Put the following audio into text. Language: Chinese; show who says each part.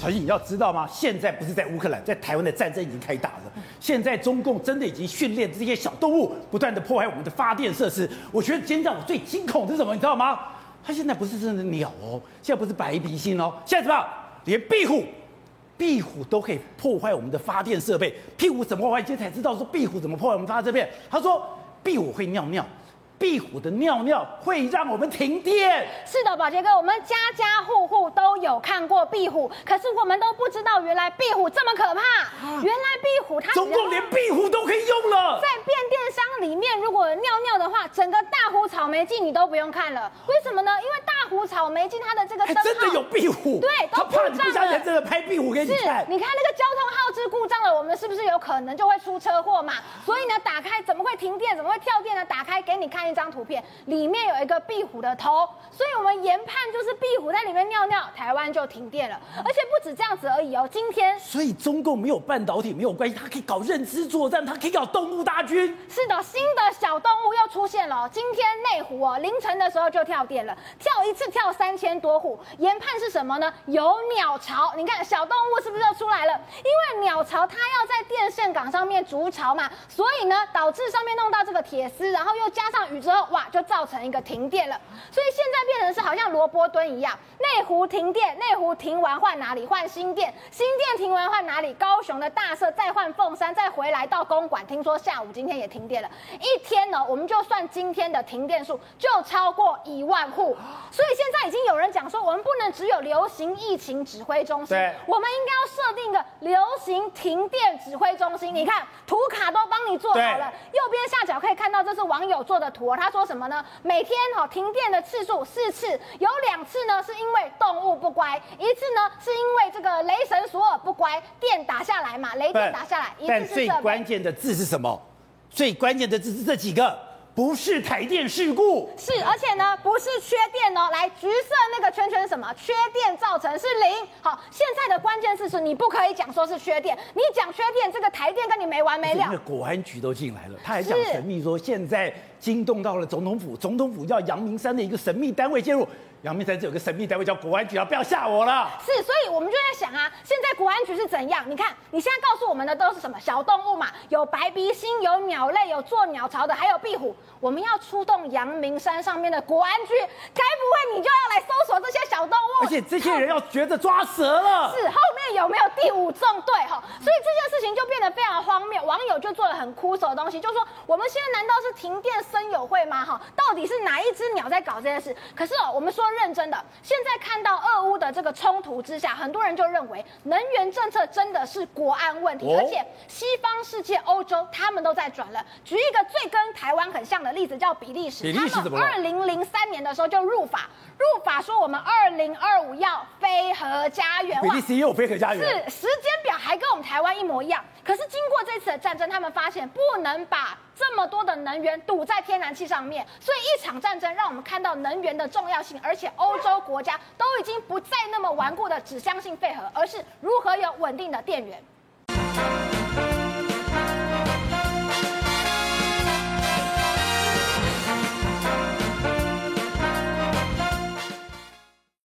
Speaker 1: 小新，你要知道吗？现在不是在乌克兰，在台湾的战争已经开打了。现在中共真的已经训练这些小动物，不断的破坏我们的发电设施。我觉得今天让我最惊恐的是什么？你知道吗？它现在不是真的鸟哦，现在不是白鼻心哦，现在什么？连壁虎，壁虎都可以破坏我们的发电设备。壁虎怎么破坏？今天才知道说壁虎怎么破坏我们发电设备。他说壁虎会尿尿。壁虎的尿尿会让我们停电。
Speaker 2: 是的，宝杰哥，我们家家户有看过壁虎，可是我们都不知道原来壁虎这么可怕。啊、原来壁虎它
Speaker 1: 总共连壁虎都可以用了。
Speaker 2: 在变电箱里面，如果尿尿的话，整个大湖草莓镜你都不用看了。为什么呢？因为大湖草莓镜它的这个灯
Speaker 1: 真的有壁虎。
Speaker 2: 对，都故障了。他怕你不相信，
Speaker 1: 真的拍壁虎给你看。
Speaker 2: 你看那个交通号志故障了，我们是不是有可能就会出车祸嘛？所以呢，打开怎么会停电？怎么会跳电呢？打开给你看。一张图片里面有一个壁虎的头，所以我们研判就是壁虎在里面尿尿，台湾就停电了。而且不止这样子而已哦，今天
Speaker 1: 所以中共没有半导体没有关系，它可以搞认知作战，它可以搞动物大军。
Speaker 2: 是的，新的小动物又出现了。今天内湖哦，凌晨的时候就跳电了，跳一次跳三千多户。研判是什么呢？有鸟巢。你看小动物是不是就出来了？因为鸟巢它要在电线杆上面筑巢嘛，所以呢导致上面弄到这个铁丝，然后又加上雨。之后哇，就造成一个停电了，所以现在变成是好像萝卜蹲一样，内湖停电，内湖停完换哪里？换新店，新店停完换哪里？高雄的大社，再换凤山，再回来到公馆。听说下午今天也停电了，一天呢，我们就算今天的停电数就超过一万户，所以现在已经有人讲说，我们不能只有流行疫情指挥中心，我们应该要设定一个流行停电指挥中心。你看图卡都帮你做好了，右边下角可以看到这是网友做的图。他说什么呢？每天哈停电的次数四次，有两次呢是因为动物不乖，一次呢是因为这个雷神索尔不乖，电打下来嘛，雷电打下来。
Speaker 1: 但最关键的字是什么？最关键的字是这几个。不是台电事故，
Speaker 2: 是而且呢，不是缺电哦。来，橘色那个圈圈是什么？缺电造成是零。好，现在的关键是是，你不可以讲说是缺电，你讲缺电，这个台电跟你没完没了。
Speaker 1: 那个国安局都进来了，他还讲神秘说现在惊动到了总统府，总统府叫阳明山的一个神秘单位介入。阳明山这有个神秘单位叫国安局啊，不要吓我了。
Speaker 2: 是，所以我们就在想啊，现在国安局是怎样？你看，你现在告诉我们的都是什么小动物嘛？有白鼻心，有鸟类，有做鸟巢的，还有壁虎。我们要出动阳明山上面的国安局，该不会你就要来搜索这些小动物？
Speaker 1: 而且这些人要学着抓蛇了。
Speaker 2: 是，后面有没有第五纵队？哈，所以这件事情就变得非常荒谬。网友就做了很枯手的东西，就说我们现在难道是停电生友会吗？哈，到底是哪一只鸟在搞这件事？可是哦，我们说。认真的，现在看到俄乌的这个冲突之下，很多人就认为能源政策真的是国安问题，而且西方世界、欧洲他们都在转了。举一个最跟台湾很像的例子，叫比利时，他们二零零三年的时候就入法，入法说我们二零二五要非核家园。
Speaker 1: 比利时也有非核家园，
Speaker 2: 是时间表还跟我们台湾一模一样。可是经过这次的战争，他们发现不能把这么多的能源堵在天然气上面，所以一场战争让我们看到能源的重要性，而且欧洲国家都已经不再那么顽固的只相信废核，而是如何有稳定的电源。